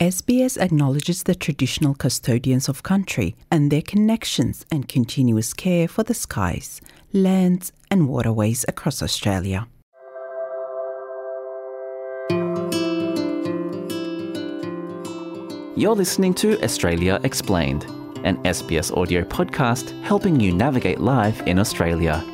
SBS acknowledges the traditional custodians of country and their connections and continuous care for the skies, lands, and waterways across Australia. You're listening to Australia Explained, an SBS audio podcast helping you navigate life in Australia.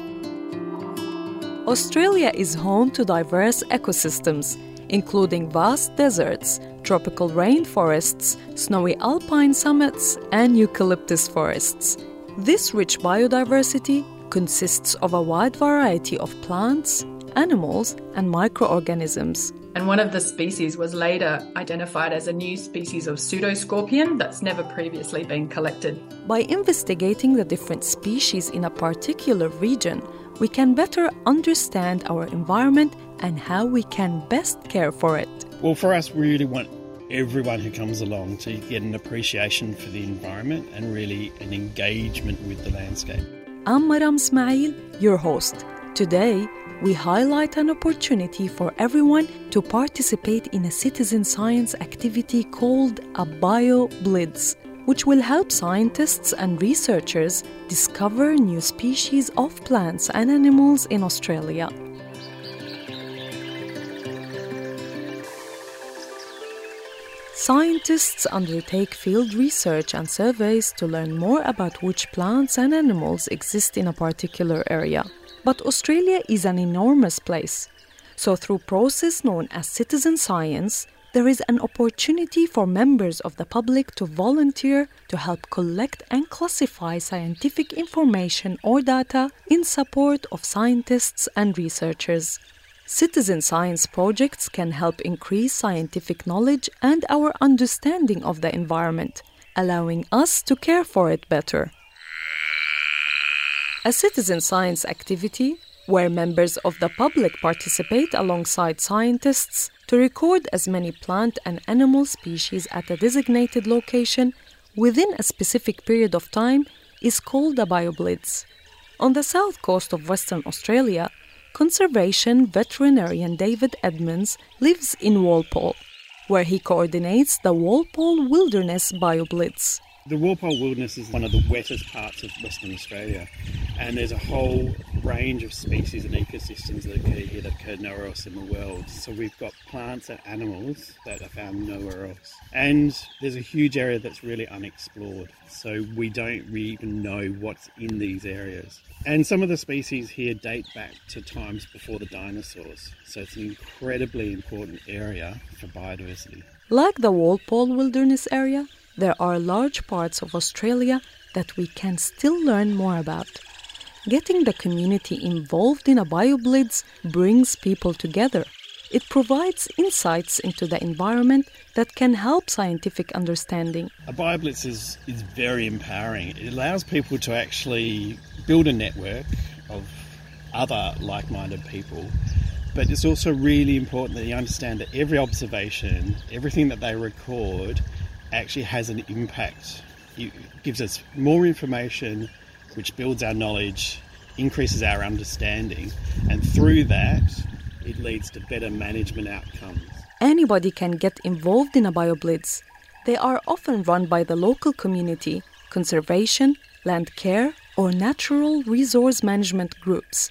Australia is home to diverse ecosystems, including vast deserts, tropical rainforests, snowy alpine summits, and eucalyptus forests. This rich biodiversity consists of a wide variety of plants, animals, and microorganisms. And one of the species was later identified as a new species of pseudoscorpion that's never previously been collected. By investigating the different species in a particular region, we can better understand our environment and how we can best care for it. Well, for us, we really want everyone who comes along to get an appreciation for the environment and really an engagement with the landscape. I'm Maram Ismail, your host. Today, we highlight an opportunity for everyone to participate in a citizen science activity called a BioBlitz, which will help scientists and researchers discover new species of plants and animals in Australia. Scientists undertake field research and surveys to learn more about which plants and animals exist in a particular area. But Australia is an enormous place. So, through process known as citizen science, there is an opportunity for members of the public to volunteer to help collect and classify scientific information or data in support of scientists and researchers. Citizen science projects can help increase scientific knowledge and our understanding of the environment, allowing us to care for it better. A citizen science activity where members of the public participate alongside scientists to record as many plant and animal species at a designated location within a specific period of time is called a BioBlitz. On the south coast of Western Australia, conservation veterinarian David Edmonds lives in Walpole, where he coordinates the Walpole Wilderness BioBlitz. The Walpole Wilderness is one of the wettest parts of Western Australia, and there's a whole range of species and ecosystems that occur here that occur nowhere else in the world. So we've got plants and animals that are found nowhere else. And there's a huge area that's really unexplored, so we don't really even know what's in these areas. And some of the species here date back to times before the dinosaurs, so it's an incredibly important area for biodiversity. Like the Walpole Wilderness Area, there are large parts of Australia that we can still learn more about. Getting the community involved in a BioBlitz brings people together. It provides insights into the environment that can help scientific understanding. A BioBlitz is, is very empowering. It allows people to actually build a network of other like minded people but it's also really important that you understand that every observation, everything that they record, actually has an impact. It gives us more information, which builds our knowledge, increases our understanding, and through that, it leads to better management outcomes. Anybody can get involved in a BioBlitz. They are often run by the local community, conservation, land care, or natural resource management groups.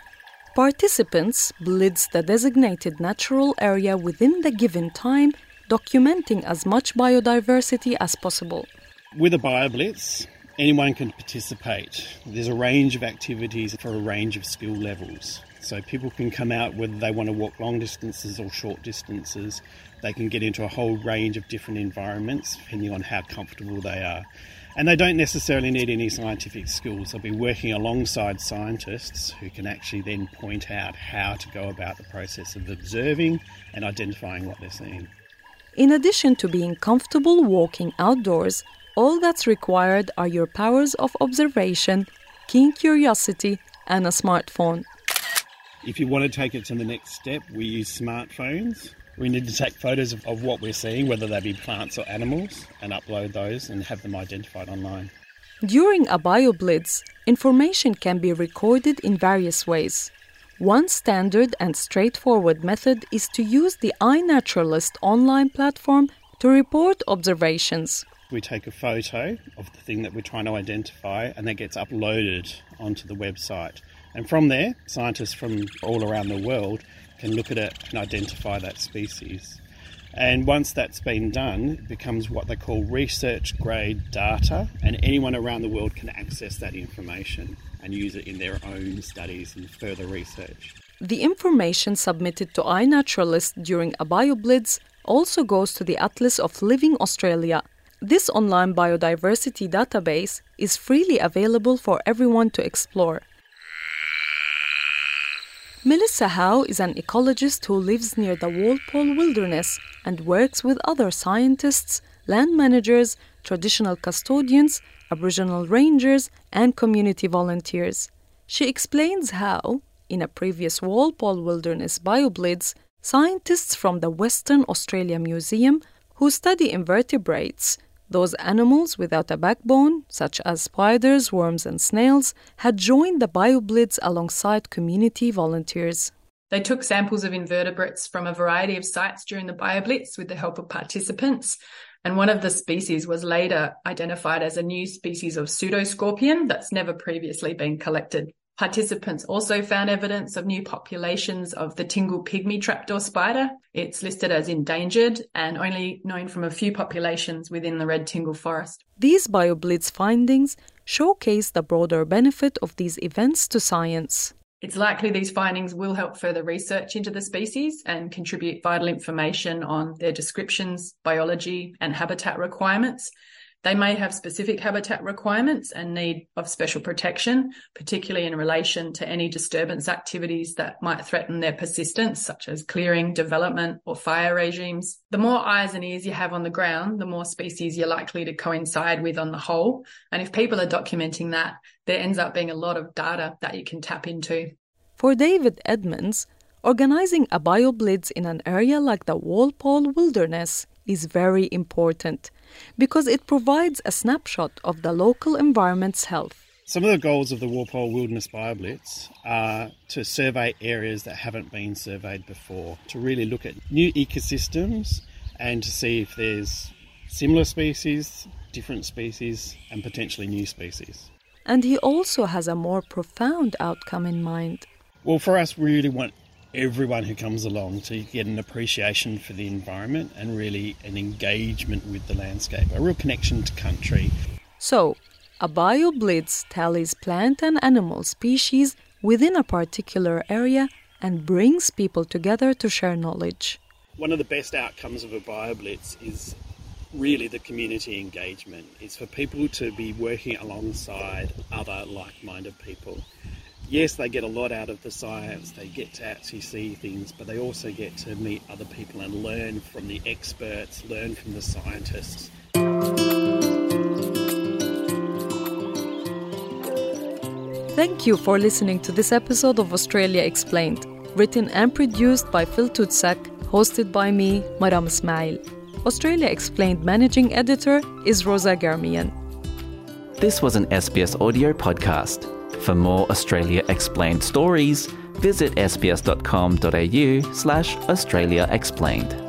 Participants blitz the designated natural area within the given time documenting as much biodiversity as possible. With a BioBlitz, anyone can participate. There's a range of activities for a range of skill levels. So people can come out whether they want to walk long distances or short distances. They can get into a whole range of different environments depending on how comfortable they are. And they don't necessarily need any scientific skills. They'll be working alongside scientists who can actually then point out how to go about the process of observing and identifying what they're seeing. In addition to being comfortable walking outdoors, all that's required are your powers of observation, keen curiosity, and a smartphone. If you want to take it to the next step, we use smartphones. We need to take photos of, of what we're seeing, whether they be plants or animals, and upload those and have them identified online. During a BioBlitz, information can be recorded in various ways. One standard and straightforward method is to use the iNaturalist online platform to report observations. We take a photo of the thing that we're trying to identify, and that gets uploaded onto the website. And from there, scientists from all around the world can look at it and identify that species. And once that's been done, it becomes what they call research grade data, and anyone around the world can access that information and use it in their own studies and further research. The information submitted to iNaturalist during a BioBlitz also goes to the Atlas of Living Australia. This online biodiversity database is freely available for everyone to explore. Melissa Howe is an ecologist who lives near the Walpole Wilderness and works with other scientists, land managers, traditional custodians, Aboriginal rangers, and community volunteers. She explains how, in a previous Walpole Wilderness BioBlitz, scientists from the Western Australia Museum who study invertebrates those animals without a backbone, such as spiders, worms, and snails, had joined the BioBlitz alongside community volunteers. They took samples of invertebrates from a variety of sites during the BioBlitz with the help of participants. And one of the species was later identified as a new species of pseudoscorpion that's never previously been collected. Participants also found evidence of new populations of the Tingle pygmy trapdoor spider. It's listed as endangered and only known from a few populations within the Red Tingle forest. These BioBlitz findings showcase the broader benefit of these events to science. It's likely these findings will help further research into the species and contribute vital information on their descriptions, biology, and habitat requirements they may have specific habitat requirements and need of special protection, particularly in relation to any disturbance activities that might threaten their persistence, such as clearing, development, or fire regimes. The more eyes and ears you have on the ground, the more species you're likely to coincide with on the whole. And if people are documenting that, there ends up being a lot of data that you can tap into. For David Edmonds, organizing a BioBlitz in an area like the Walpole Wilderness is very important because it provides a snapshot of the local environment's health. Some of the goals of the Walpole Wilderness BioBlitz are to survey areas that haven't been surveyed before, to really look at new ecosystems and to see if there's similar species, different species, and potentially new species. And he also has a more profound outcome in mind. Well, for us, we really want everyone who comes along to get an appreciation for the environment and really an engagement with the landscape, a real connection to country. So, a BioBlitz tallies plant and animal species within a particular area and brings people together to share knowledge. One of the best outcomes of a BioBlitz is really the community engagement. It's for people to be working alongside other like minded people yes, they get a lot out of the science, they get to actually see things, but they also get to meet other people and learn from the experts, learn from the scientists. Thank you for listening to this episode of Australia Explained, written and produced by Phil Tucak, hosted by me, Maram Ismail. Australia Explained managing editor is Rosa Garmian. This was an SBS audio podcast. For more Australia Explained stories, visit sbs.com.au slash Australia Explained.